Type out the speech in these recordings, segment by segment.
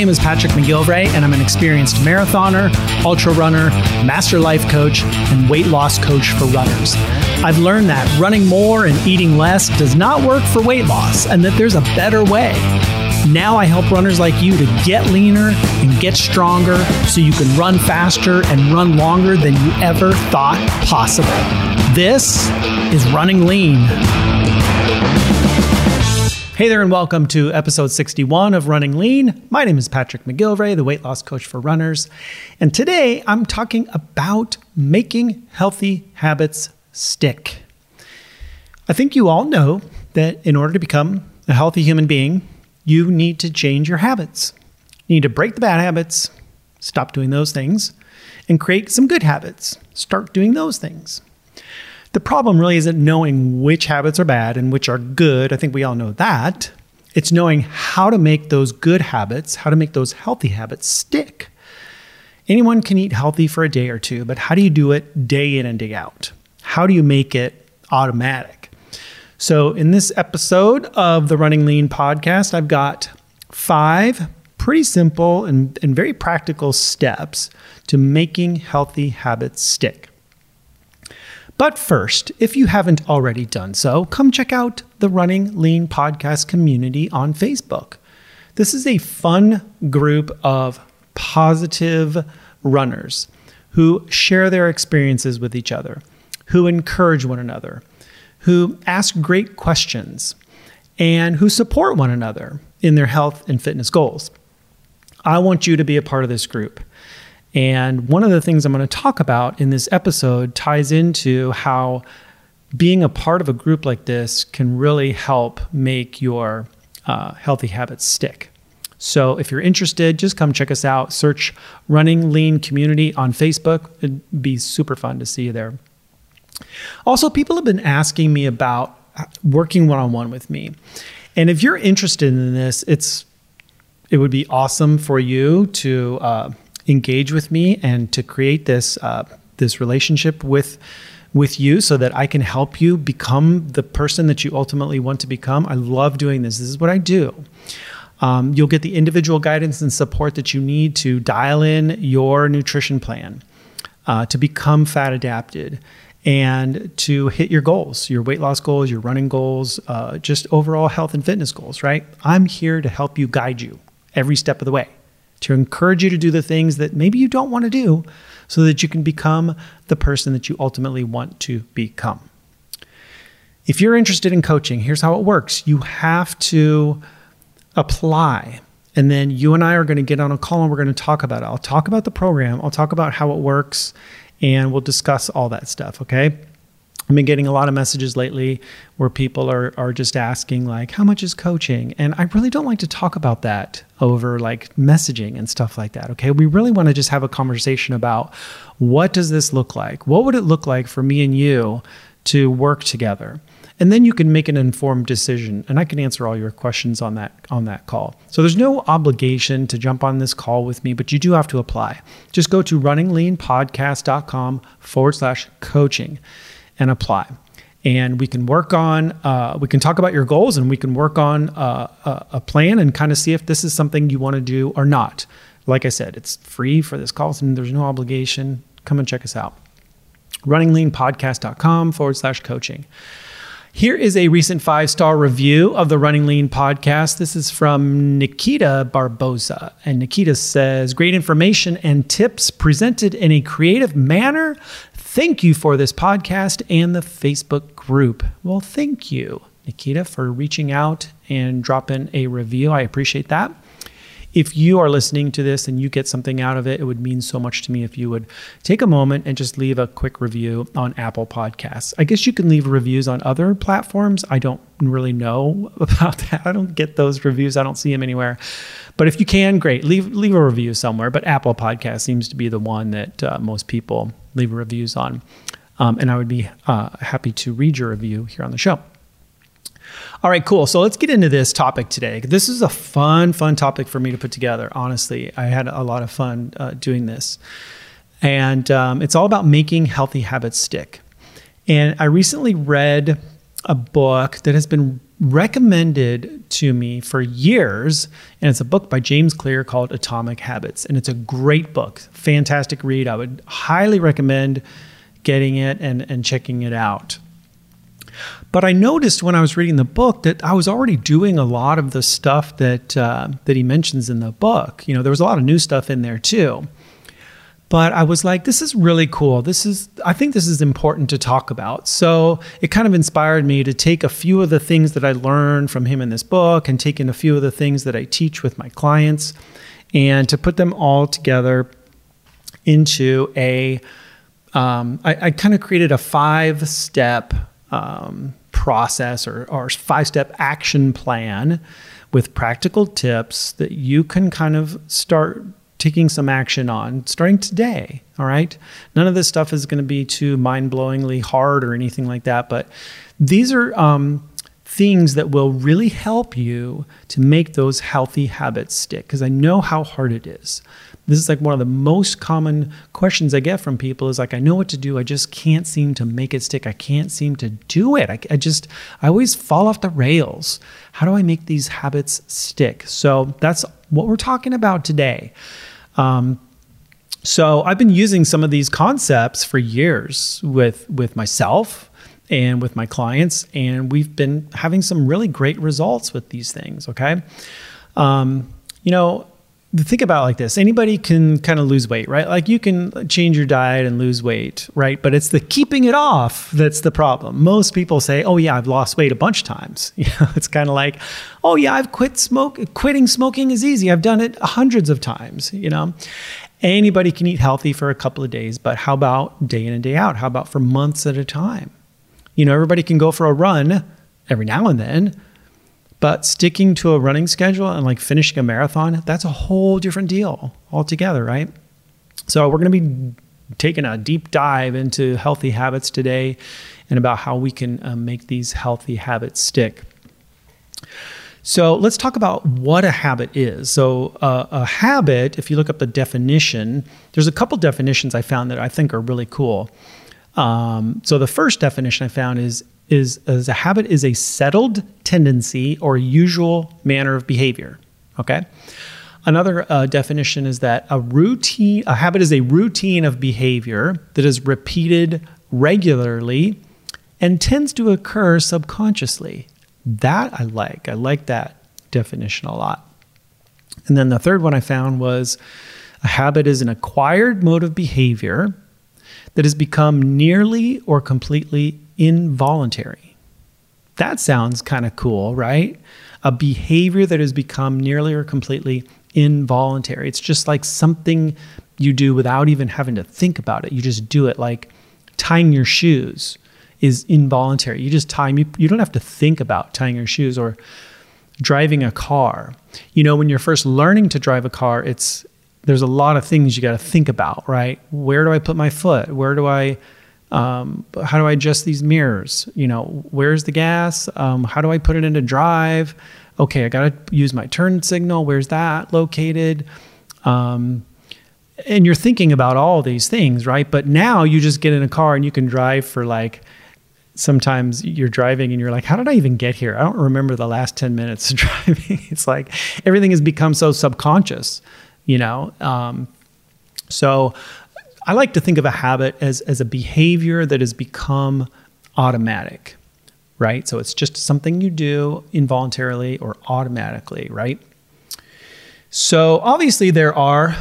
name is Patrick McGilvray, and I'm an experienced marathoner, ultra runner, master life coach, and weight loss coach for runners. I've learned that running more and eating less does not work for weight loss, and that there's a better way. Now I help runners like you to get leaner and get stronger so you can run faster and run longer than you ever thought possible. This is Running Lean. Hey there, and welcome to episode 61 of Running Lean. My name is Patrick McGilvray, the weight loss coach for runners. And today I'm talking about making healthy habits stick. I think you all know that in order to become a healthy human being, you need to change your habits. You need to break the bad habits, stop doing those things, and create some good habits. Start doing those things. The problem really isn't knowing which habits are bad and which are good. I think we all know that. It's knowing how to make those good habits, how to make those healthy habits stick. Anyone can eat healthy for a day or two, but how do you do it day in and day out? How do you make it automatic? So, in this episode of the Running Lean podcast, I've got five pretty simple and, and very practical steps to making healthy habits stick. But first, if you haven't already done so, come check out the Running Lean podcast community on Facebook. This is a fun group of positive runners who share their experiences with each other, who encourage one another, who ask great questions, and who support one another in their health and fitness goals. I want you to be a part of this group. And one of the things I'm going to talk about in this episode ties into how being a part of a group like this can really help make your uh, healthy habits stick. So if you're interested, just come check us out. Search Running Lean Community on Facebook. It'd be super fun to see you there. Also, people have been asking me about working one on one with me. And if you're interested in this, it's it would be awesome for you to uh, engage with me and to create this uh, this relationship with with you so that I can help you become the person that you ultimately want to become. I love doing this. This is what I do. Um, you'll get the individual guidance and support that you need to dial in your nutrition plan, uh, to become fat adapted, and to hit your goals, your weight loss goals, your running goals, uh, just overall health and fitness goals, right? I'm here to help you guide you every step of the way to encourage you to do the things that maybe you don't want to do so that you can become the person that you ultimately want to become. If you're interested in coaching, here's how it works you have to apply. And then you and I are going to get on a call and we're going to talk about it. I'll talk about the program, I'll talk about how it works, and we'll discuss all that stuff, okay? I've been getting a lot of messages lately where people are are just asking like how much is coaching? And I really don't like to talk about that over like messaging and stuff like that okay? We really want to just have a conversation about what does this look like? What would it look like for me and you to work together? And then you can make an informed decision and i can answer all your questions on that on that call. So there's no obligation to jump on this call with me but you do have to apply. Just go to runningleanpodcast.com forward slash coaching and apply. And we can work on, uh, we can talk about your goals and we can work on uh, a, a plan and kind of see if this is something you want to do or not. Like I said, it's free for this call, so there's no obligation. Come and check us out. RunningLeanPodcast.com forward slash coaching. Here is a recent five star review of the Running Lean podcast. This is from Nikita Barboza. And Nikita says, Great information and tips presented in a creative manner Thank you for this podcast and the Facebook group. Well, thank you, Nikita, for reaching out and dropping a review. I appreciate that. If you are listening to this and you get something out of it, it would mean so much to me if you would take a moment and just leave a quick review on Apple Podcasts. I guess you can leave reviews on other platforms. I don't really know about that. I don't get those reviews. I don't see them anywhere. But if you can, great. Leave leave a review somewhere. But Apple Podcast seems to be the one that uh, most people leave reviews on. Um, and I would be uh, happy to read your review here on the show. All right, cool. So let's get into this topic today. This is a fun, fun topic for me to put together. Honestly, I had a lot of fun uh, doing this. And um, it's all about making healthy habits stick. And I recently read a book that has been recommended to me for years. And it's a book by James Clear called Atomic Habits. And it's a great book, fantastic read. I would highly recommend getting it and, and checking it out. But I noticed when I was reading the book that I was already doing a lot of the stuff that uh, that he mentions in the book. You know, there was a lot of new stuff in there too. But I was like, this is really cool. This is, I think this is important to talk about. So it kind of inspired me to take a few of the things that I learned from him in this book and take in a few of the things that I teach with my clients and to put them all together into a. Um, I, I kind of created a five step um, process or, or five step action plan with practical tips that you can kind of start taking some action on starting today. All right. None of this stuff is going to be too mind blowingly hard or anything like that, but these are um, things that will really help you to make those healthy habits stick because I know how hard it is. This is like one of the most common questions I get from people is like, I know what to do. I just can't seem to make it stick. I can't seem to do it. I, I just, I always fall off the rails. How do I make these habits stick? So that's what we're talking about today. Um, so I've been using some of these concepts for years with with myself and with my clients, and we've been having some really great results with these things. Okay, um, you know, think about like this anybody can kind of lose weight right? Like you can change your diet and lose weight right? But it's the keeping it off that's the problem. Most people say oh yeah i've lost weight a bunch of times. You know it's kind of like oh yeah i've quit smoke quitting smoking is easy. I've done it hundreds of times you know? Anybody can eat healthy for a couple of days but how about day in and day out? How about for months at a time? You know everybody can go for a run every now and then but sticking to a running schedule and like finishing a marathon, that's a whole different deal altogether, right? So we're going to be taking a deep dive into healthy habits today and about how we can uh, make these healthy habits stick. So let's talk about what a habit is. So uh, a habit, if you look up the definition, there's a couple definitions I found that I think are really cool. Um, so the first definition I found is is, is a habit is a settled tendency or usual manner of behavior. Okay. Another uh, definition is that a routine, a habit is a routine of behavior that is repeated regularly and tends to occur subconsciously. That I like. I like that definition a lot. And then the third one I found was a habit is an acquired mode of behavior that has become nearly or completely involuntary. That sounds kind of cool, right? A behavior that has become nearly or completely involuntary. It's just like something you do without even having to think about it. You just do it like tying your shoes is involuntary. You just tie you, you don't have to think about tying your shoes or driving a car. You know, when you're first learning to drive a car, it's there's a lot of things you got to think about, right? Where do I put my foot? Where do I um, how do I adjust these mirrors? You know, where's the gas? Um, how do I put it into drive? Okay, I got to use my turn signal. Where's that located? Um, and you're thinking about all these things, right? But now you just get in a car and you can drive for like, sometimes you're driving and you're like, how did I even get here? I don't remember the last 10 minutes of driving. it's like everything has become so subconscious, you know? Um, so I like to think of a habit as, as a behavior that has become automatic, right? So it's just something you do involuntarily or automatically, right? So obviously, there are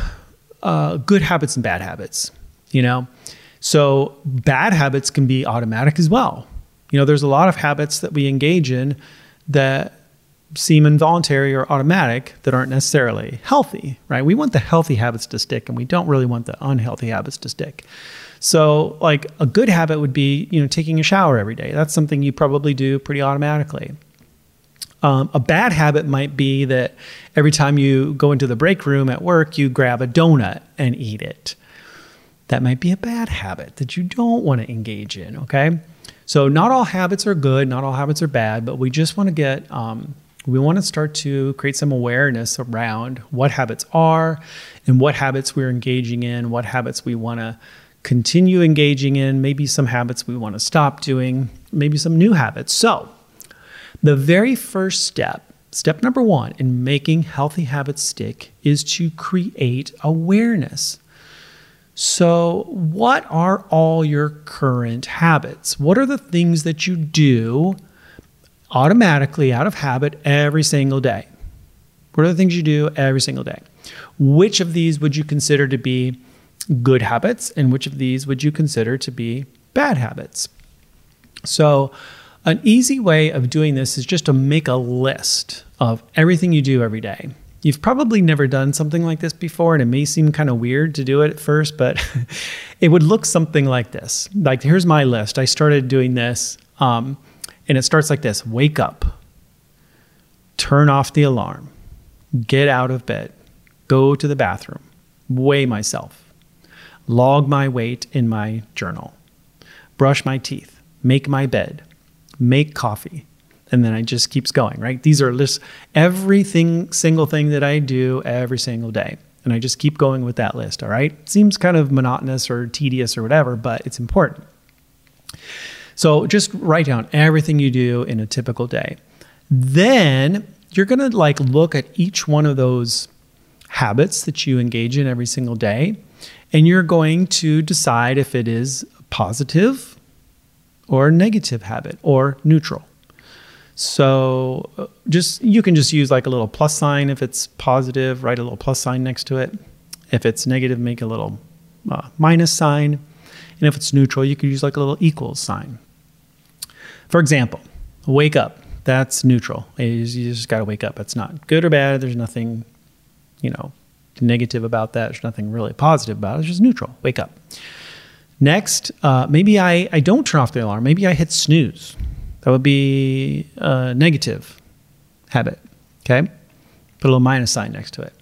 uh, good habits and bad habits, you know? So bad habits can be automatic as well. You know, there's a lot of habits that we engage in that seem involuntary or automatic that aren't necessarily healthy, right? We want the healthy habits to stick and we don't really want the unhealthy habits to stick. So, like a good habit would be, you know, taking a shower every day. That's something you probably do pretty automatically. Um, a bad habit might be that every time you go into the break room at work, you grab a donut and eat it. That might be a bad habit that you don't want to engage in, okay? So, not all habits are good, not all habits are bad, but we just want to get um, we want to start to create some awareness around what habits are and what habits we're engaging in, what habits we want to continue engaging in, maybe some habits we want to stop doing, maybe some new habits. So, The very first step, step number one in making healthy habits stick, is to create awareness. So, what are all your current habits? What are the things that you do automatically out of habit every single day? What are the things you do every single day? Which of these would you consider to be good habits, and which of these would you consider to be bad habits? So, an easy way of doing this is just to make a list of everything you do every day. You've probably never done something like this before, and it may seem kind of weird to do it at first, but it would look something like this. Like, here's my list. I started doing this, um, and it starts like this. Wake up, turn off the alarm, get out of bed, go to the bathroom, weigh myself, log my weight in my journal, brush my teeth, make my bed, make coffee, and then it just keeps going, right? These are lists, everything, single thing that I do every single day. And I just keep going with that list, all right? Seems kind of monotonous or tedious or whatever, but it's important. So just write down everything you do in a typical day. Then you're going to like look at each one of those habits that you engage in every single day and you're going to decide if it is a positive or a negative habit or neutral. So uh, just you can just use like a little plus sign if it's positive, write a little plus sign next to it. If it's negative, make a little uh, minus sign. And if it's neutral, you could use like a little equals sign. For example, wake up. That's neutral. You just got to wake up. It's not good or bad. There's nothing, you know, negative about that. There's nothing really positive about it. It's just neutral. Wake up. Next, uh, maybe I, I don't turn off the alarm. Maybe I hit snooze. That would be a negative habit. Okay. Put a little minus sign next to it.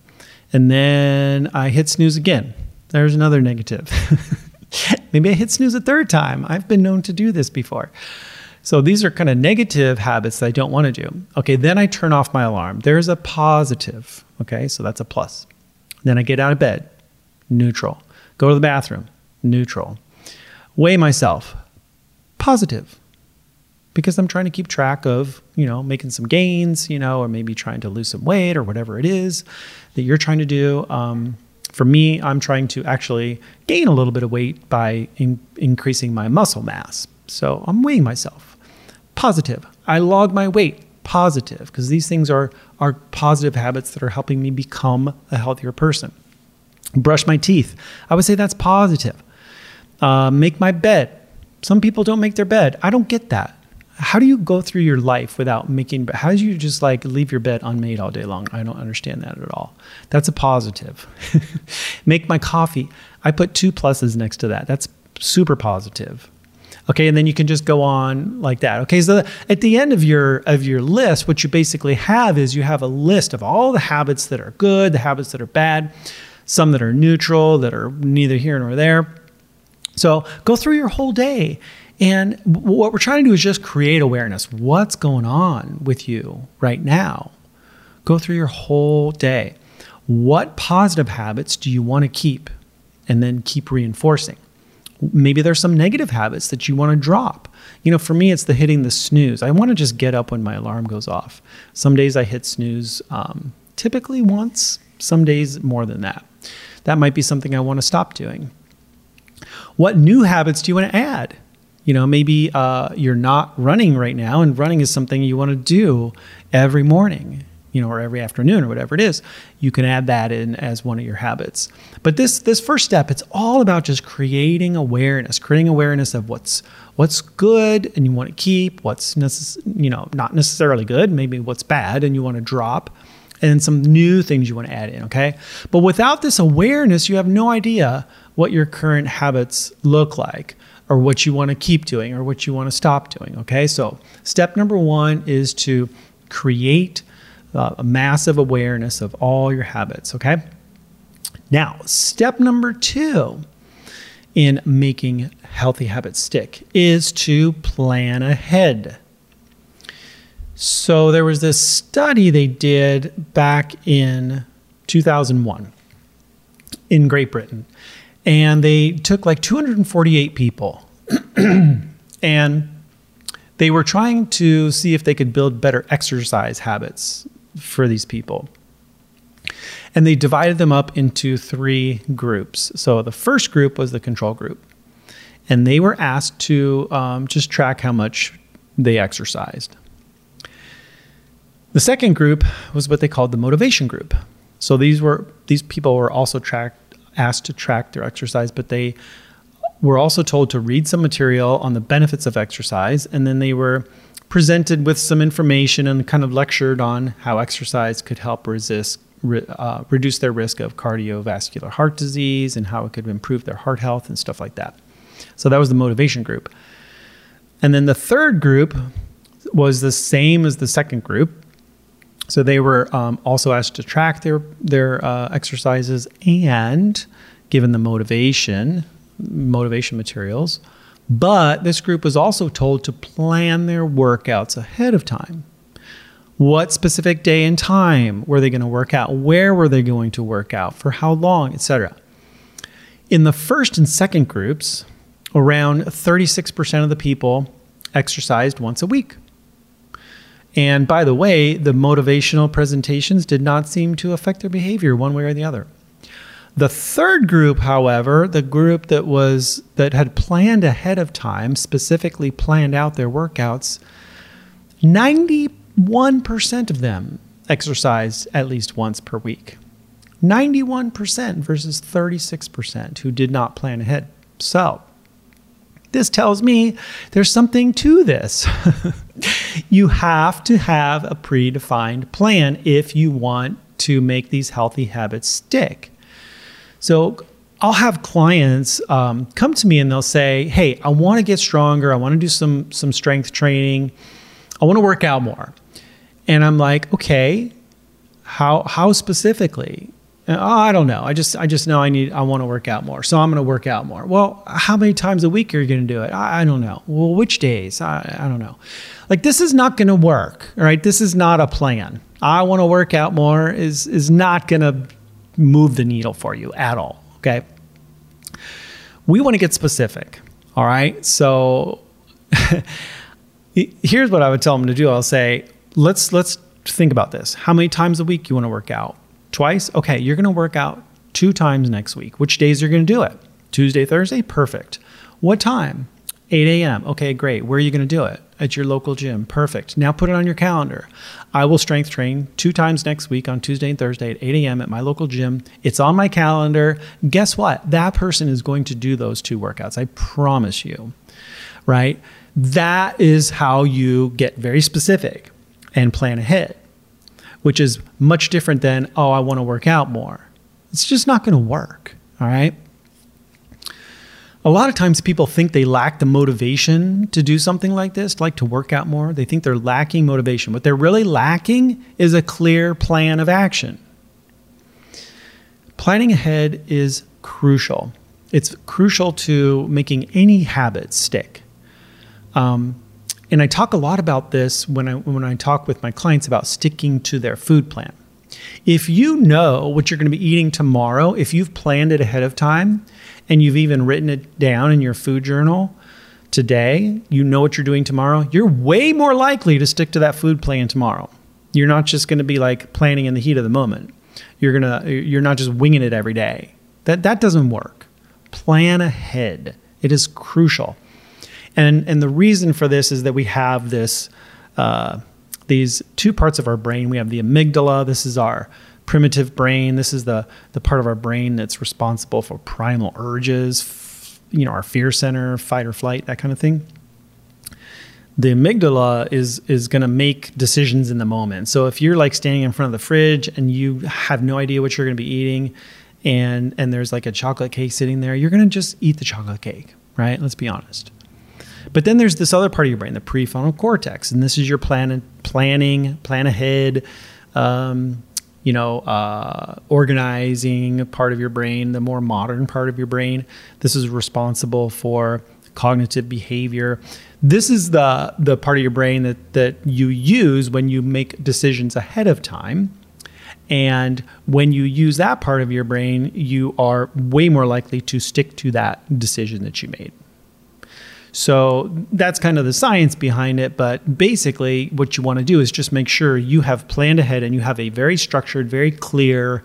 And then I hit snooze again. There's another negative. Maybe I hit snooze a third time. I've been known to do this before. So these are kind of negative habits that I don't want to do. Okay, then I turn off my alarm. There's a positive. Okay, so that's a plus. Then I get out of bed, neutral. Go to the bathroom, neutral. Weigh myself, positive because I'm trying to keep track of, you know, making some gains, you know, or maybe trying to lose some weight or whatever it is that you're trying to do. Um, for me, I'm trying to actually gain a little bit of weight by in- increasing my muscle mass. So I'm weighing myself. Positive. I log my weight. Positive, because these things are are positive habits that are helping me become a healthier person. Brush my teeth. I would say that's positive. Uh, make my bed. Some people don't make their bed. I don't get that how do you go through your life without making how do you just like leave your bed unmade all day long i don't understand that at all that's a positive make my coffee i put two pluses next to that that's super positive okay and then you can just go on like that okay so at the end of your of your list what you basically have is you have a list of all the habits that are good the habits that are bad some that are neutral that are neither here nor there so go through your whole day and what we're trying to do is just create awareness. What's going on with you right now? Go through your whole day. What positive habits do you want to keep and then keep reinforcing? Maybe there's some negative habits that you want to drop. You know, for me, it's the hitting the snooze. I want to just get up when my alarm goes off. Some days I hit snooze um, typically once, some days more than that. That might be something I want to stop doing. What new habits do you want to add? you know maybe uh, you're not running right now and running is something you want to do every morning you know or every afternoon or whatever it is you can add that in as one of your habits but this this first step it's all about just creating awareness creating awareness of what's what's good and you want to keep what's necess- you know not necessarily good maybe what's bad and you want to drop and some new things you want to add in okay but without this awareness you have no idea what your current habits look like or what you want to keep doing or what you want to stop doing. Okay, so step number one is to create uh, a massive awareness of all your habits. Okay, now step number two in making healthy habits stick is to plan ahead. So there was this study they did back in 2001 in Great Britain and they took like 248 people and they were trying to see if they could build better exercise habits for these people. And they divided them up into three groups. So the first group was the control group. And they were asked to um, just track how much they exercised. The second group was what they called the motivation group. So these were these people were also tracked asked to track their exercise, but they were also told to read some material on the benefits of exercise, and then they were presented with some information and kind of lectured on how exercise could help resist, uh, reduce their risk of cardiovascular heart disease and how it could improve their heart health and stuff like that. So that was the motivation group. And then the third group was the same as the second group. So they were um, also asked to track their their uh, exercises and given the motivation motivation materials. But this group was also told to plan their workouts ahead of time. What specific day and time were they going to work out? Where were they going to work out? For how long, etc. In the first and second groups, around 36% of the people exercised once a week. And by the way, the motivational presentations did not seem to affect their behavior one way or the other. The third group, however, the group that was that had planned ahead of time, specifically planned out their workouts, 91% of them exercised at least once per week. 91% versus 36% who did not plan ahead. So, this tells me there's something to this. you have to have a predefined plan if you want to make these healthy habits stick. So I'll have clients um, come to me and they'll say, "Hey, I want to get stronger. I want to do some some strength training. I want to work out more." And I'm like, "Okay, how how specifically?" Oh, I don't know. I just I just know I need I want to work out more. So I'm going to work out more. Well, how many times a week are you going to do it? I, I, don't know. Well, which days? I, I don't know. Like this is not going to work. All right, this is not a plan. I want to work out more is is not going to move the needle for you at all. Okay. We want to get specific. All right. So here's what I would tell them to do. I'll say, let's let's think about this. How many times a week you want to work out? Twice? Okay, you're going to work out two times next week. Which days are you going to do it? Tuesday, Thursday? Perfect. What time? 8 a.m. Okay, great. Where are you going to do it? At your local gym. Perfect. Now put it on your calendar. I will strength train two times next week on Tuesday and Thursday at 8 a.m. at my local gym. It's on my calendar. Guess what? That person is going to do those two workouts. I promise you. Right? That is how you get very specific and plan ahead, which is much different than, oh, I want to work out more. It's just not going to work. All right a lot of times people think they lack the motivation to do something like this, like to work out more. They think they're lacking motivation. What they're really lacking is a clear plan of action. Planning ahead is crucial. It's crucial to making any habit stick. Um, and I talk a lot about this when I when I talk with my clients about sticking to their food plan. If you know what you're going to be eating tomorrow, if you've planned it ahead of time, and you've even written it down in your food journal today, you know what you're doing tomorrow, you're way more likely to stick to that food plan tomorrow. You're not just going to be like planning in the heat of the moment. You're going to you're not just winging it every day. That that doesn't work. Plan ahead. It is crucial. And and the reason for this is that we have this uh, these two parts of our brain. We have the amygdala. This is our primitive brain. This is the the part of our brain that's responsible for primal urges, f- you know, our fear center, fight or flight, that kind of thing. The amygdala is is going to make decisions in the moment. So if you're like standing in front of the fridge and you have no idea what you're going to be eating, and and there's like a chocolate cake sitting there, you're going to just eat the chocolate cake, right? Let's be honest. But then there's this other part of your brain, the prefrontal cortex, and this is your plan, planning, plan ahead, um, you know, uh, organizing part of your brain, the more modern part of your brain. This is responsible for cognitive behavior. This is the the part of your brain that that you use when you make decisions ahead of time. And when you use that part of your brain, you are way more likely to stick to that decision that you made. So that's kind of the science behind it. But basically, what you want to do is just make sure you have planned ahead and you have a very structured, very clear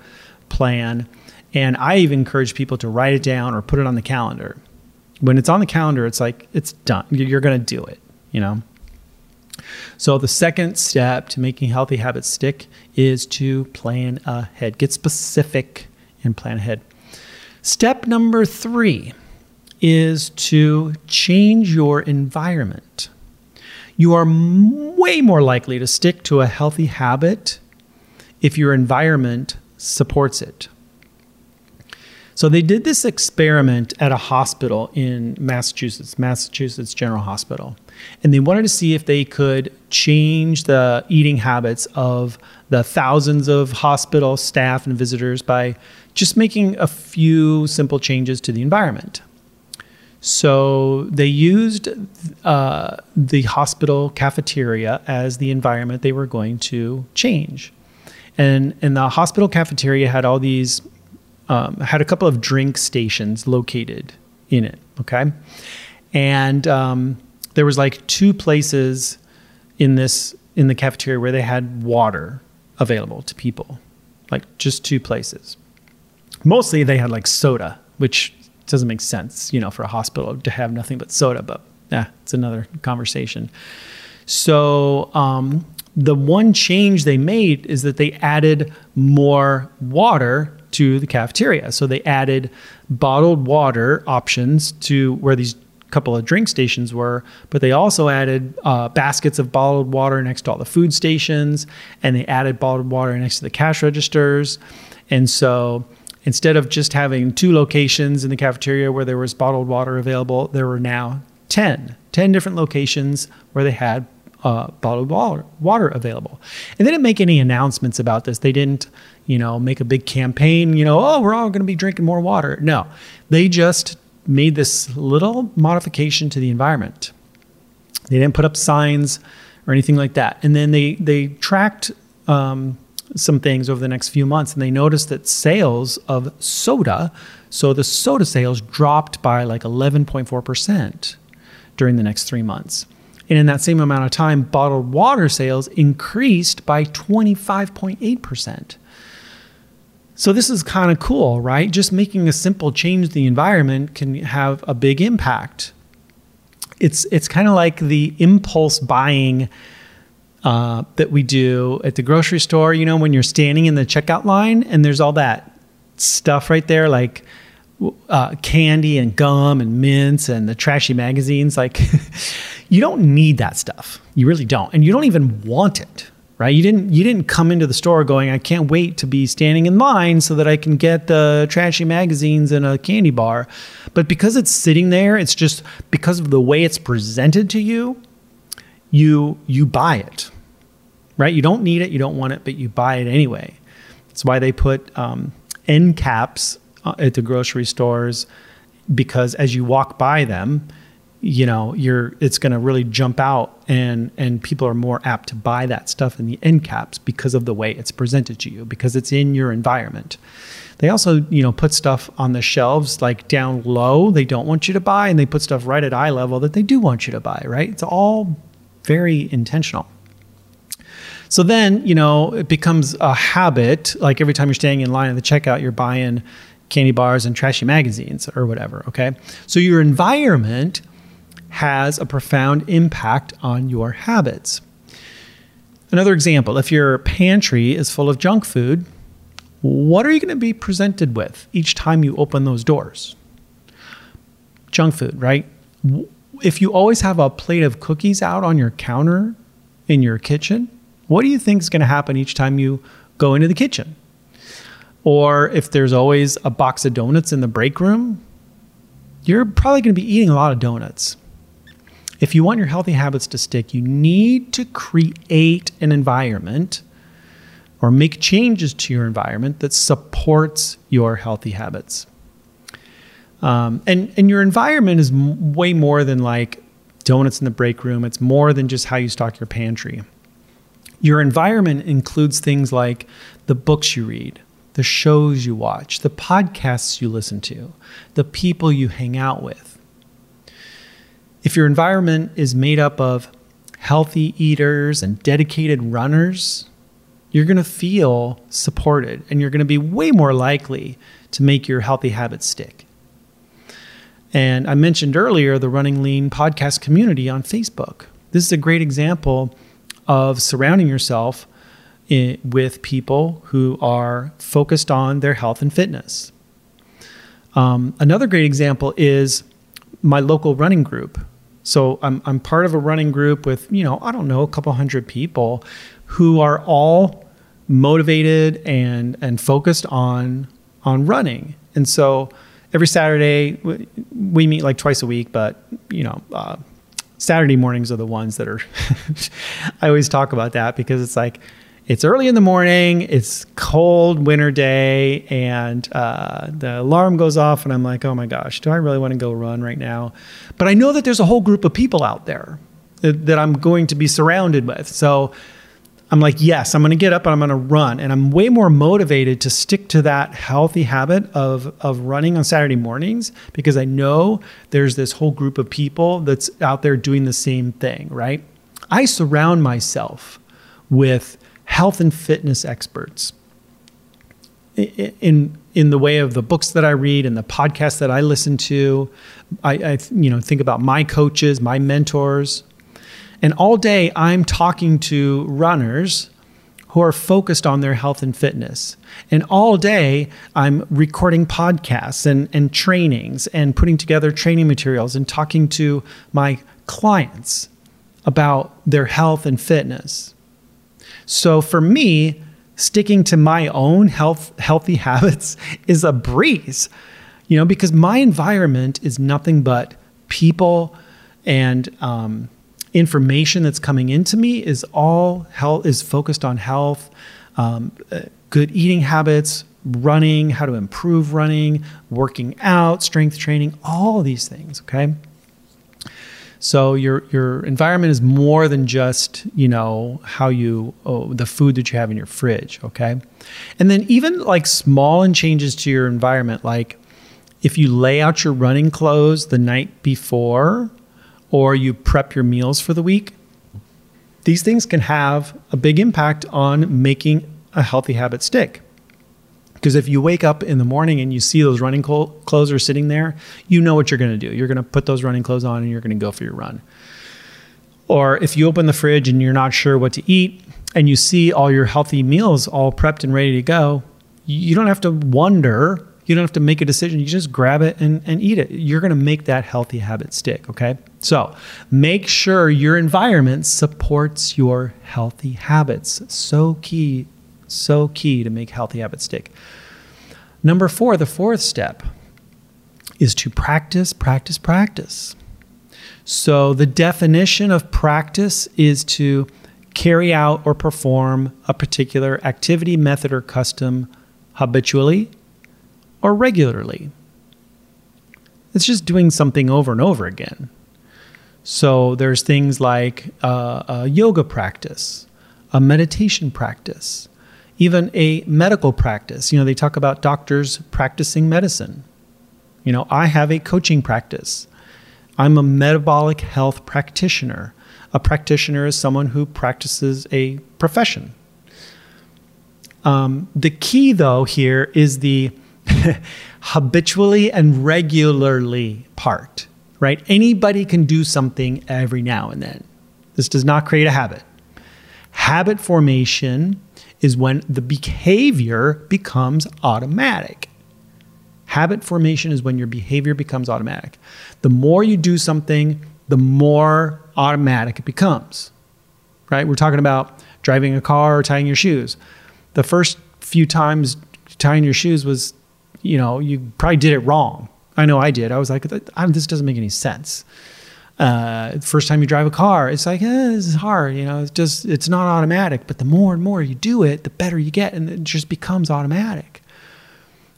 plan. And I even encourage people to write it down or put it on the calendar. When it's on the calendar, it's like it's done. You're going to do it, you know? So, the second step to making healthy habits stick is to plan ahead. Get specific and plan ahead. Step number three is to change your environment. You are m- way more likely to stick to a healthy habit if your environment supports it. So they did this experiment at a hospital in Massachusetts, Massachusetts General Hospital. And they wanted to see if they could change the eating habits of the thousands of hospital staff and visitors by just making a few simple changes to the environment. So they used uh, the hospital cafeteria as the environment they were going to change. And, and the hospital cafeteria had all these, um, had a couple of drink stations located in it. Okay. And um, there was like two places in this, in the cafeteria where they had water available to people, like just two places. Mostly they had like soda, which doesn't make sense, you know, for a hospital to have nothing but soda, but yeah, it's another conversation. So um, the one change they made is that they added more water to the cafeteria. So they added bottled water options to where these couple of drink stations were, but they also added uh, baskets of bottled water next to all the food stations, and they added bottled water next to the cash registers. And so Instead of just having two locations in the cafeteria where there was bottled water available, there were now 10, 10 different locations where they had uh, bottled water, water available. And they didn't make any announcements about this. They didn't, you know, make a big campaign, you know, oh, we're all going to be drinking more water. No, they just made this little modification to the environment. They didn't put up signs or anything like that. And then they they tracked um, some things over the next few months, and they noticed that sales of soda, so the soda sales dropped by like 11.4% during the next three months. And in that same amount of time, bottled water sales increased by 25.8%. So this is kind of cool, right? Just making a simple change to the environment can have a big impact. It's it's kind of like the impulse buying uh, that we do at the grocery store. You know, when you're standing in the checkout line and there's all that stuff right there, like uh, candy and gum and mints and the trashy magazines. Like, you don't need that stuff. You really don't, and you don't even want it. Right? You didn't. You didn't come into the store going, "I can't wait to be standing in line so that I can get the trashy magazines and a candy bar." But because it's sitting there, it's just because of the way it's presented to you you you buy it, right? You don't need it, you don't want it, but you buy it anyway. That's why they put um, end caps uh, at the grocery stores because as you walk by them, you know you're it's going to really jump out and and people are more apt to buy that stuff in the end caps because of the way it's presented to you because it's in your environment they also you know put stuff on the shelves like down low they don't want you to buy and they put stuff right at eye level that they do want you to buy right it's all very intentional. So then, you know, it becomes a habit. Like every time you're standing in line at the checkout, you're buying candy bars and trashy magazines or whatever. Okay. So your environment has a profound impact on your habits. Another example if your pantry is full of junk food, what are you going to be presented with each time you open those doors? Junk food, right? If you always have a plate of cookies out on your counter in your kitchen, what do you think is going to happen each time you go into the kitchen? Or if there's always a box of donuts in the break room, you're probably going to be eating a lot of donuts. If you want your healthy habits to stick, you need to create an environment or make changes to your environment that supports your healthy habits. Um, and and your environment is m- way more than like donuts in the break room. It's more than just how you stock your pantry. Your environment includes things like the books you read, the shows you watch, the podcasts you listen to, the people you hang out with. if your environment is made up of healthy eaters and dedicated runners, you're going to feel supported and you're going to be way more likely to make your healthy habits stick. And I mentioned earlier the Running Lean podcast community on Facebook. This is a great example of surrounding yourself in, with people who are focused on their health and fitness. Um, another great example is my local running group. So I'm, I'm part of a running group with, you know, I don't know, a couple hundred people who are all motivated and, and focused on, on running. And so every Saturday we meet like twice a week, but you know, uh, Saturday mornings are the ones that are, I always talk about that because it's like, it's early in the morning, it's cold winter day, and uh, the alarm goes off, and I'm like, oh my gosh, do I really want to go run right now? But I know that there's a whole group of people out there that, that I'm going to be surrounded with. So I'm like, yes, I'm going to get up and I'm going to run. And I'm way more motivated to stick to that healthy habit of, of running on Saturday mornings because I know there's this whole group of people that's out there doing the same thing, right? I surround myself with health and fitness experts in in the way of the books that I read and the podcasts that I listen to. I, I you know think about my coaches, my mentors, and all day I'm talking to runners who are focused on their health and fitness. And all day I'm recording podcasts and, and trainings and putting together training materials and talking to my clients about their health and fitness. So for me, sticking to my own health healthy habits is a breeze. You know, because my environment is nothing but people and um, information that's coming into me is all health is focused on health, um, uh, good eating habits, running, how to improve running, working out, strength training, all these things. Okay. So your your environment is more than just you know how you oh, the food that you have in your fridge, okay? And then even like small and changes to your environment, like if you lay out your running clothes the night before, or you prep your meals for the week, these things can have a big impact on making a healthy habit stick. Because if you wake up in the morning and you see those running clothes are sitting there, you know what you're going to do. You're going to put those running clothes on and you're going to go for your run. Or if you open the fridge and you're not sure what to eat and you see all your healthy meals all prepped and ready to go, you don't have to wonder you don't have to make a decision. You just grab it and, and eat it. You're going to make that healthy habit stick. Okay. So make sure your environment supports your healthy habits. So key, so key to make healthy habits stick. Number four, the fourth step is to practice, practice, practice. So the definition of practice is to carry out or perform a particular activity, method, or custom habitually or regularly. It's just doing something over and over again. So there's things like uh, a yoga practice, a meditation practice, even a medical practice. You know, they talk about doctors practicing medicine. You know, I have a coaching practice. I'm a metabolic health practitioner. A practitioner is someone who practices a profession. Um, the key, though, here is the habitually and regularly part, right? Anybody can do something every now and then. This does not create a habit. Habit formation is when the behavior becomes automatic. Habit formation is when your behavior becomes automatic. The more you do something, the more automatic it becomes. Right? We're talking about driving a car or tying your shoes. The first few times tying your shoes was you know, you probably did it wrong. I know I did. I was like, this doesn't make any sense. Uh, first time you drive a car, it's like, eh, this is hard. You know, it's just, it's not automatic. But the more and more you do it, the better you get. And it just becomes automatic.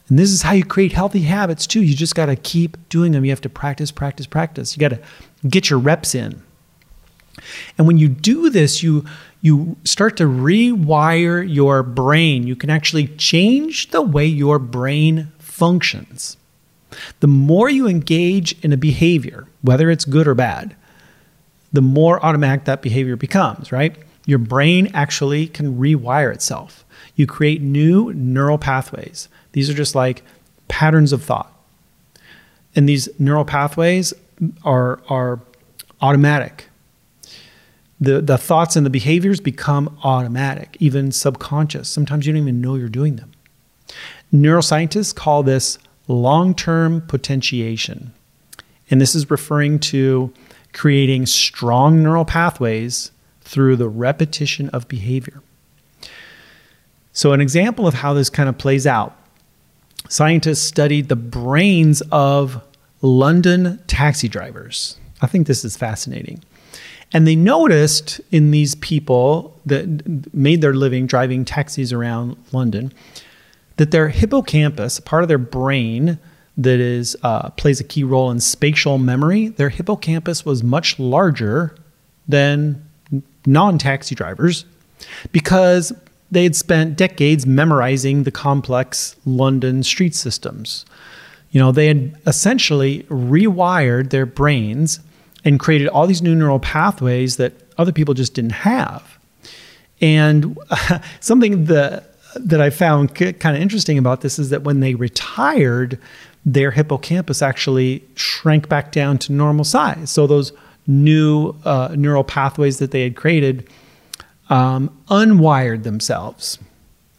And this is how you create healthy habits too. You just got to keep doing them. You have to practice, practice, practice. You got to get your reps in. And when you do this, you you start to rewire your brain. You can actually change the way your brain functions. The more you engage in a behavior, whether it's good or bad, the more automatic that behavior becomes, right? Your brain actually can rewire itself. You create new neural pathways. These are just like patterns of thought. And these neural pathways are, are automatic. The, the thoughts and the behaviors become automatic, even subconscious. Sometimes you don't even know you're doing them. Neuroscientists call this long term potentiation. And this is referring to creating strong neural pathways through the repetition of behavior. So, an example of how this kind of plays out scientists studied the brains of London taxi drivers. I think this is fascinating. And they noticed in these people that made their living driving taxis around London that their hippocampus, part of their brain that is uh, plays a key role in spatial memory, their hippocampus was much larger than non-taxi drivers because they had spent decades memorizing the complex London street systems. You know, they had essentially rewired their brains and created all these new neural pathways that other people just didn't have. And uh, something that that I found kind of interesting about this is that when they retired, their hippocampus actually shrank back down to normal size. So those new uh, neural pathways that they had created um, unwired themselves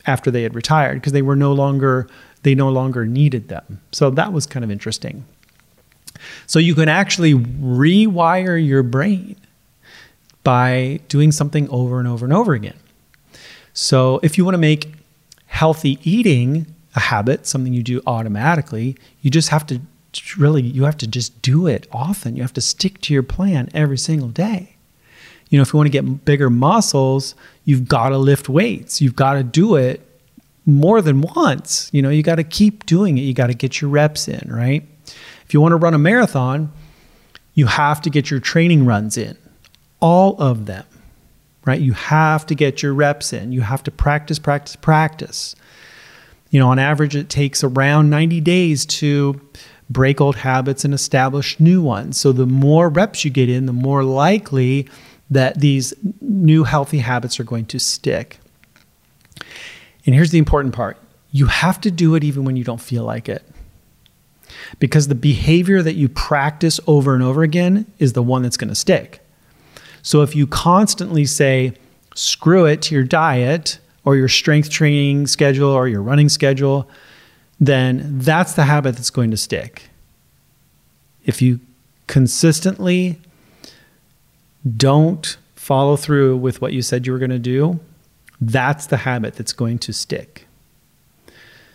after they had retired because they were no longer they no longer needed them. So that was kind of interesting. So you can actually rewire your brain by doing something over and over and over again. So if you want to make healthy eating a habit, something you do automatically, you just have to really you have to just do it often. You have to stick to your plan every single day. You know, if you want to get bigger muscles, you've got to lift weights. You've got to do it more than once. You know, you got to keep doing it. You got to get your reps in, right? If you want to run a marathon, you have to get your training runs in, all of them, right? You have to get your reps in. You have to practice, practice, practice. You know, on average, it takes around 90 days to break old habits and establish new ones. So the more reps you get in, the more likely that these new healthy habits are going to stick. And here's the important part you have to do it even when you don't feel like it because the behavior that you practice over and over again is the one that's going to stick. So if you constantly say, screw it to your diet or your strength training schedule or your running schedule, then that's the habit that's going to stick. If you consistently don't follow through with what you said you were going to do, that's the habit that's going to stick.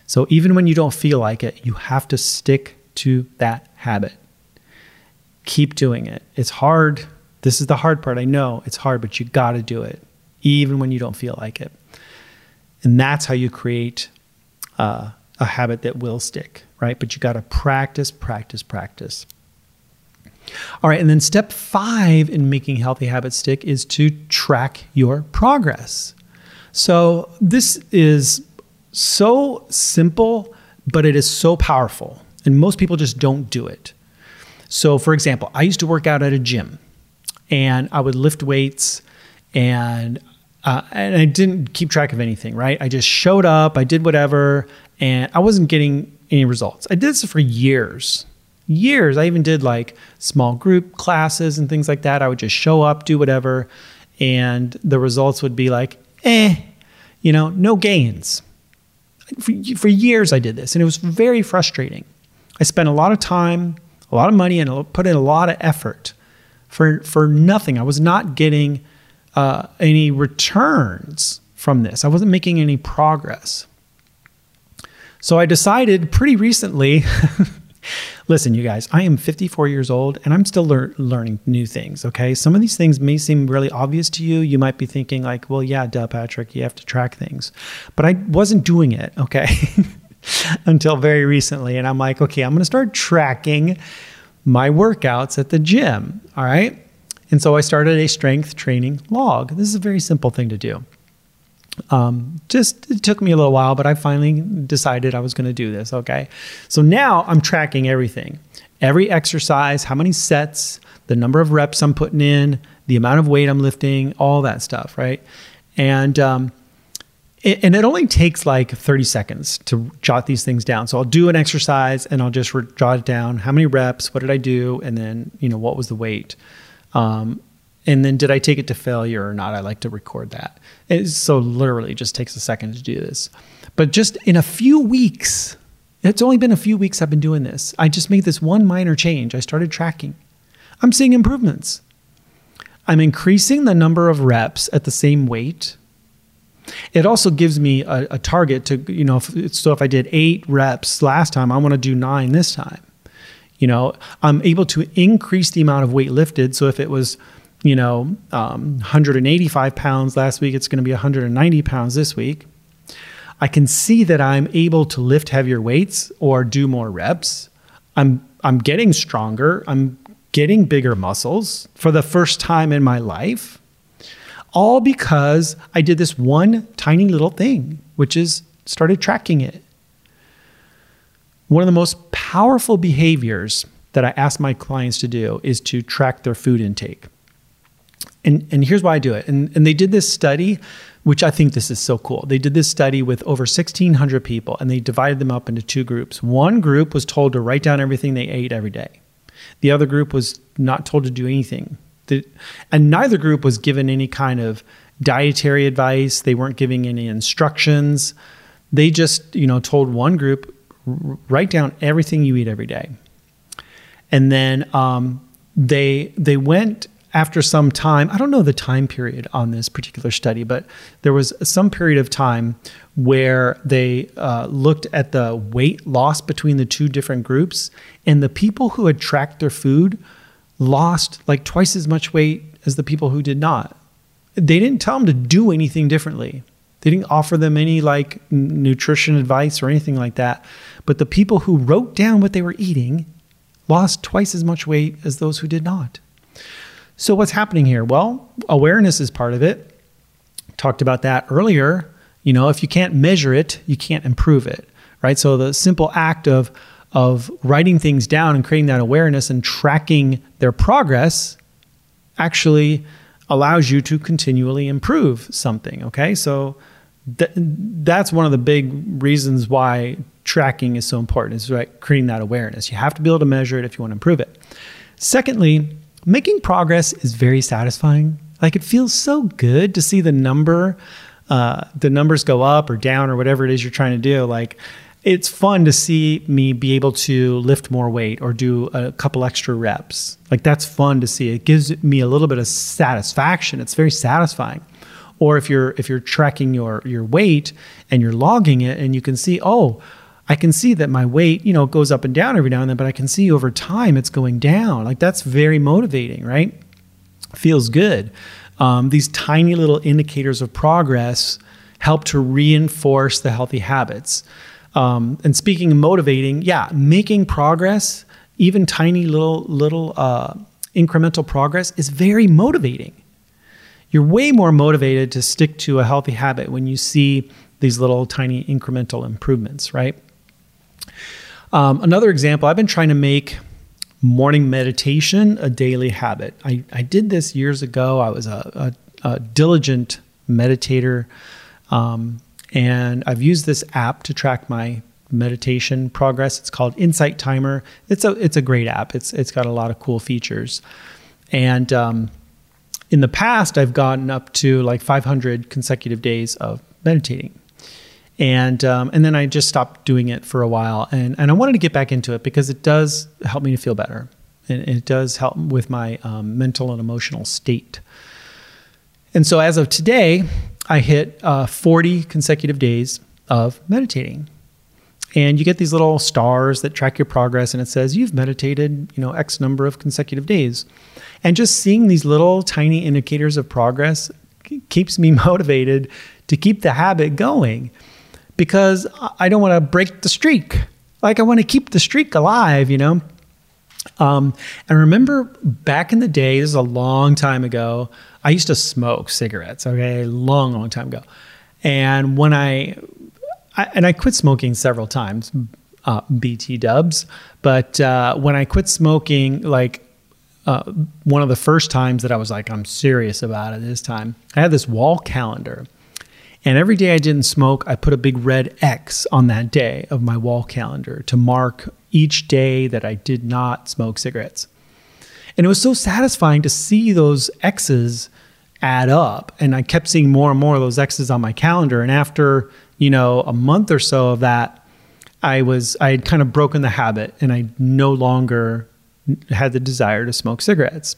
So even when you don't feel like it, you have to stick to that habit. Keep doing it. It's hard. This is the hard part. I know it's hard, but you got to do it, even when you don't feel like it. And that's how you create uh, a habit that will stick, right? But you got to practice, practice, practice. All right, and then step five in making healthy habits stick is to track your progress. So this is so simple, but it is so powerful. And most people just don't do it. So, for example, I used to work out at a gym and I would lift weights and uh, and I didn't keep track of anything, right? I just showed up, I did whatever, and I wasn't getting any results. I did this for years. Years. I even did like small group classes and things like that. I would just show up, do whatever, and the results would be like, eh, you know, no gains. For, for years, I did this, and it was very frustrating. I spent a lot of time, a lot of money, and put in a lot of effort for for nothing. I was not getting uh, any returns from this. I wasn't making any progress. So I decided pretty recently. listen, you guys, I am 54 years old and I'm still lear- learning new things. Okay, some of these things may seem really obvious to you. You might be thinking like, "Well, yeah, duh, Patrick, you have to track things," but I wasn't doing it. Okay. until very recently. And I'm like, okay, I'm going to start tracking my workouts at the gym. All right. And so I started a strength training log. This is a very simple thing to do. Um, just it took me a little while, but I finally decided I was going to do this. Okay. So now I'm tracking everything every exercise, how many sets, the number of reps I'm putting in, the amount of weight I'm lifting, all that stuff. Right. And, um, and it only takes like 30 seconds to jot these things down. So I'll do an exercise and I'll just re- jot it down. How many reps? What did I do? And then, you know, what was the weight? Um, and then did I take it to failure or not? I like to record that. It so literally just takes a second to do this. But just in a few weeks, it's only been a few weeks I've been doing this. I just made this one minor change. I started tracking. I'm seeing improvements. I'm increasing the number of reps at the same weight. It also gives me a, a target to, you know, if, so if I did eight reps last time, I want to do nine this time. You know, I'm able to increase the amount of weight lifted. So if it was you know, um, 185 pounds last week, it's going to be 190 pounds this week. I can see that I'm able to lift heavier weights or do more reps. I'm I'm getting stronger. I'm getting bigger muscles for the first time in my life. All because I did this one tiny little thing, which is started tracking it. One of the most powerful behaviors that I ask my clients to do is to track their food intake. And, and here's why I do it. And, and they did this study, which I think this is so cool. They did this study with over 1,600 people and they divided them up into two groups. One group was told to write down everything they ate every day, the other group was not told to do anything. And neither group was given any kind of dietary advice, they weren't giving any instructions. They just, you know, told one group, write down everything you eat every day. And then um, they they went after some time, I don't know the time period on this particular study, but there was some period of time where they uh, looked at the weight loss between the two different groups, and the people who had tracked their food lost like twice as much weight as the people who did not. They didn't tell them to do anything differently. They didn't offer them any like nutrition advice or anything like that. But the people who wrote down what they were eating lost twice as much weight as those who did not. So, what's happening here? Well, awareness is part of it. Talked about that earlier. You know, if you can't measure it, you can't improve it, right? So, the simple act of of writing things down and creating that awareness and tracking their progress actually allows you to continually improve something. Okay, so th- that's one of the big reasons why tracking is so important. Is right creating that awareness. You have to be able to measure it if you want to improve it. Secondly, making progress is very satisfying. Like it feels so good to see the number, uh, the numbers go up or down or whatever it is you're trying to do. Like it's fun to see me be able to lift more weight or do a couple extra reps. Like that's fun to see. It gives me a little bit of satisfaction. It's very satisfying. Or if you're if you're tracking your your weight and you're logging it and you can see, oh, I can see that my weight, you know, goes up and down every now and then, but I can see over time it's going down. Like that's very motivating, right? Feels good. Um, these tiny little indicators of progress help to reinforce the healthy habits. Um, and speaking of motivating, yeah, making progress, even tiny little little uh, incremental progress, is very motivating. You're way more motivated to stick to a healthy habit when you see these little tiny incremental improvements, right? Um, another example, I've been trying to make morning meditation a daily habit. I, I did this years ago. I was a, a, a diligent meditator, um, and I've used this app to track my meditation progress. It's called Insight Timer. It's a it's a great app. It's it's got a lot of cool features, and um, in the past, I've gotten up to like 500 consecutive days of meditating and um, and then I just stopped doing it for a while, and and I wanted to get back into it because it does help me to feel better, and it does help with my um, mental and emotional state. And so, as of today, I hit uh, 40 consecutive days of meditating, and you get these little stars that track your progress, and it says you've meditated, you know, X number of consecutive days, and just seeing these little tiny indicators of progress keeps me motivated to keep the habit going because I don't want to break the streak. Like I want to keep the streak alive, you know? Um, and remember back in the day, this is a long time ago, I used to smoke cigarettes, okay? Long, long time ago. And when I, I and I quit smoking several times, uh, BT dubs, but uh, when I quit smoking, like uh, one of the first times that I was like, I'm serious about it this time, I had this wall calendar. And every day I didn't smoke, I put a big red X on that day of my wall calendar to mark each day that I did not smoke cigarettes. And it was so satisfying to see those X's add up. And I kept seeing more and more of those X's on my calendar. And after, you know, a month or so of that, I was, I had kind of broken the habit and I no longer had the desire to smoke cigarettes.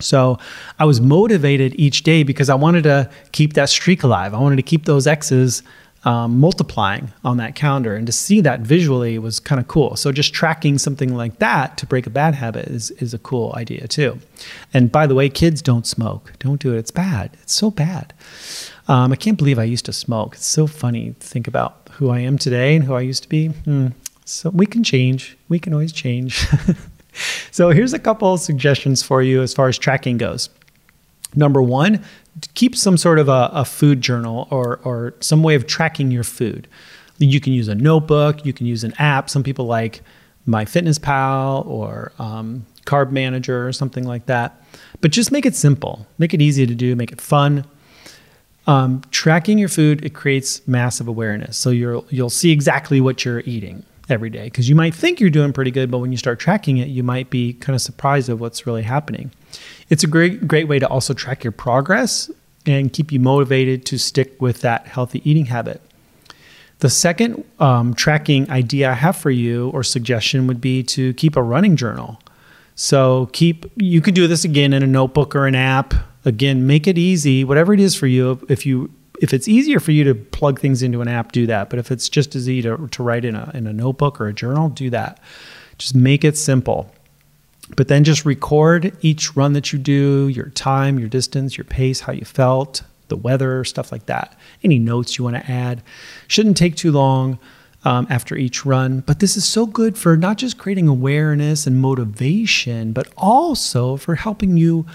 So I was motivated each day because I wanted to keep that streak alive. I wanted to keep those X's um, multiplying on that calendar. And to see that visually was kind of cool. So just tracking something like that to break a bad habit is, is a cool idea too. And by the way, kids don't smoke. Don't do it. It's bad. It's so bad. Um, I can't believe I used to smoke. It's so funny to think about who I am today and who I used to be. Hmm. So we can change. We can always change. so here's a couple suggestions for you as far as tracking goes. Number one, keep some sort of a, a food journal or, or some way of tracking your food. You can use a notebook, you can use an app. Some people like MyFitnessPal or um, Carb Manager or something like that. But just make it simple, make it easy to do, make it fun. Um, tracking your food it creates massive awareness, so you'll you'll see exactly what you're eating every day because you might think you're doing pretty good, but when you start tracking it, you might be kind of surprised of what's really happening. It's a great great way to also track your progress and keep you motivated to stick with that healthy eating habit. The second um, tracking idea I have for you or suggestion would be to keep a running journal. So keep you could do this again in a notebook or an app. Again, make it easy, whatever it is for you. If you if it's easier for you to plug things into an app, do that. But if it's just as easy to, to write in a in a notebook or a journal, do that. Just make it simple. But then just record each run that you do, your time, your distance, your pace, how you felt, the weather, stuff like that. Any notes you want to add. Shouldn't take too long um, after each run. But this is so good for not just creating awareness and motivation, but also for helping you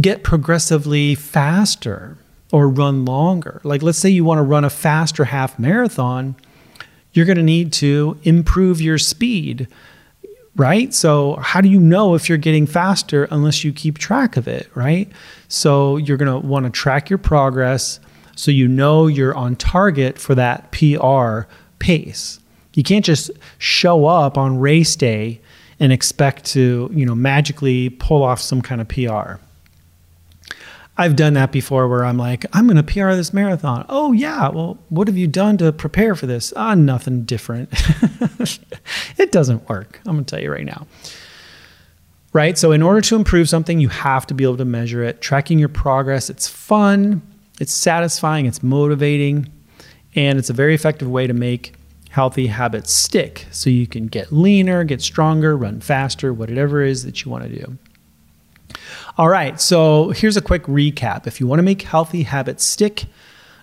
get progressively faster or run longer. Like, let's say you want to run a faster half marathon, you're going to need to improve your speed right? So, how do you know if you're getting faster unless you keep track of it, right? So, you're going to want to track your progress so you know you're on target for that PR pace. You can't just show up on race day and expect to, you know, magically pull off some kind of PR. I've done that before where I'm like, I'm going to PR this marathon. Oh, yeah. Well, what have you done to prepare for this? Ah, nothing different. it doesn't work. I'm going to tell you right now. Right? So, in order to improve something, you have to be able to measure it. Tracking your progress, it's fun, it's satisfying, it's motivating, and it's a very effective way to make healthy habits stick so you can get leaner, get stronger, run faster, whatever it is that you want to do. All right, so here's a quick recap. If you want to make healthy habits stick,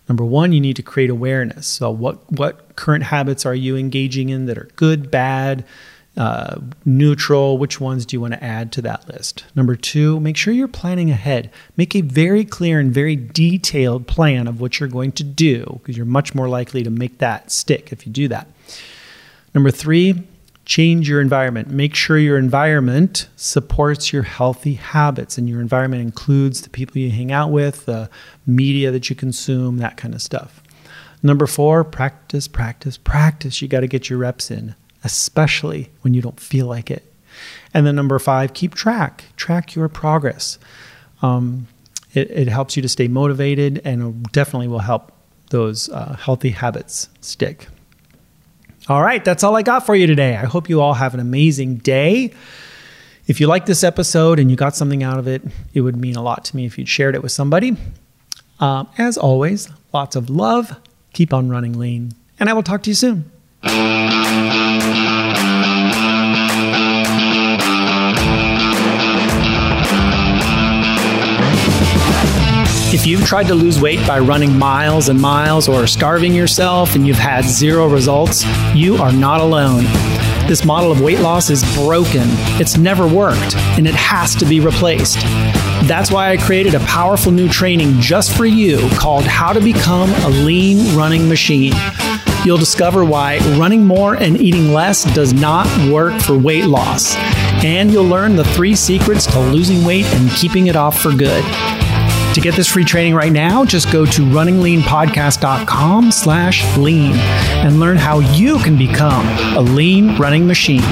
number one, you need to create awareness. So, what, what current habits are you engaging in that are good, bad, uh, neutral? Which ones do you want to add to that list? Number two, make sure you're planning ahead. Make a very clear and very detailed plan of what you're going to do because you're much more likely to make that stick if you do that. Number three, change your environment. Make sure your environment supports your healthy habits, and your environment includes the people you hang out with, the media that you consume, that kind of stuff. Number four, practice, practice, practice. You got to get your reps in, especially when you don't feel like it. And then number five, keep track, track your progress. Um, it, it, helps you to stay motivated and definitely will help those uh, healthy habits stick. All right, that's all I got for you today. I hope you all have an amazing day. If you like this episode and you got something out of it, it would mean a lot to me if you'd shared it with somebody. Um, as always, lots of love. Keep on running lean, and I will talk to you soon. If you've tried to lose weight by running miles and miles or starving yourself and you've had zero results, you are not alone. This model of weight loss is broken. It's never worked, and it has to be replaced. That's why I created a powerful new training just for you called How to Become a Lean Running Machine. You'll discover why running more and eating less does not work for weight loss. And you'll learn the three secrets to losing weight and keeping it off for good. To get this free training right now, just go to runningleanpodcast.com slash lean and learn how you can become a lean running machine.